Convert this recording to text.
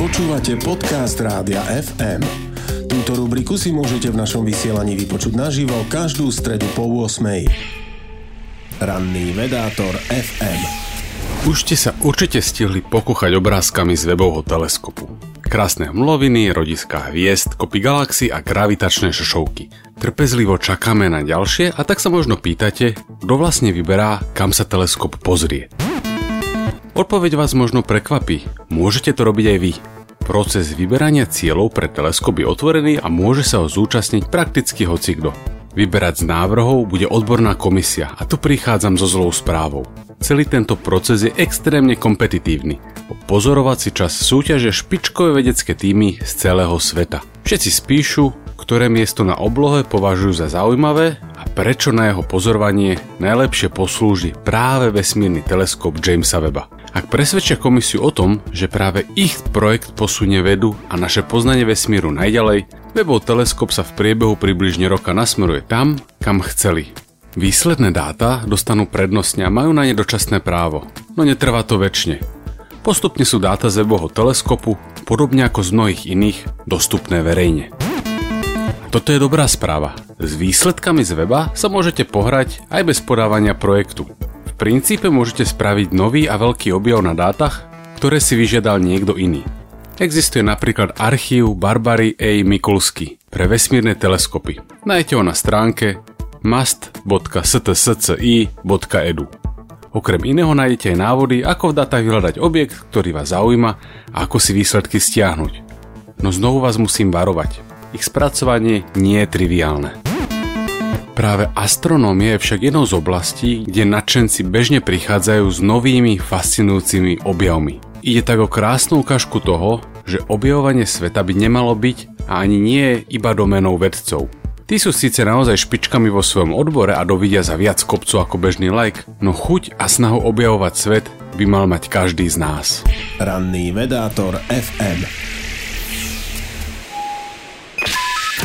Počúvate podcast Rádia FM. Túto rubriku si môžete v našom vysielaní vypočuť naživo každú stredu po 8. Ranný vedátor FM. Už ste sa určite stihli pokúchať obrázkami z webovho teleskopu. Krásne hmloviny, rodiská hviezd, kopy galaxy a gravitačné šošovky. Trpezlivo čakáme na ďalšie a tak sa možno pýtate, kto vlastne vyberá, kam sa teleskop pozrie. Odpoveď vás možno prekvapí. Môžete to robiť aj vy. Proces vyberania cieľov pre teleskop je otvorený a môže sa ho zúčastniť prakticky hocikdo. Vyberať z návrhov bude odborná komisia a tu prichádzam so zlou správou. Celý tento proces je extrémne kompetitívny. O pozorovací čas súťaže špičkové vedecké týmy z celého sveta. Všetci spíšu, ktoré miesto na oblohe považujú za zaujímavé a prečo na jeho pozorovanie najlepšie poslúži práve vesmírny teleskop Jamesa Weba. Ak presvedčia komisiu o tom, že práve ich projekt posunie vedu a naše poznanie vesmíru najďalej, Webov teleskop sa v priebehu približne roka nasmeruje tam, kam chceli. Výsledné dáta dostanú prednostne a majú na ne dočasné právo, no netrvá to väčšine. Postupne sú dáta z Webovho teleskopu, podobne ako z mnohých iných, dostupné verejne. Toto je dobrá správa. S výsledkami z weba sa môžete pohrať aj bez podávania projektu princípe môžete spraviť nový a veľký objav na dátach, ktoré si vyžiadal niekto iný. Existuje napríklad archív Barbary A. Mikulsky pre vesmírne teleskopy. Nájte ho na stránke must.stsci.edu. Okrem iného nájdete aj návody, ako v dátach vyhľadať objekt, ktorý vás zaujíma a ako si výsledky stiahnuť. No znovu vás musím varovať. Ich spracovanie nie je triviálne. Práve astronómia je však jednou z oblastí, kde nadšenci bežne prichádzajú s novými fascinujúcimi objavmi. Ide tak o krásnu ukážku toho, že objavovanie sveta by nemalo byť a ani nie je iba domenou vedcov. Tí sú síce naozaj špičkami vo svojom odbore a dovidia za viac kopcu ako bežný like, no chuť a snahu objavovať svet by mal mať každý z nás. Ranný vedátor FM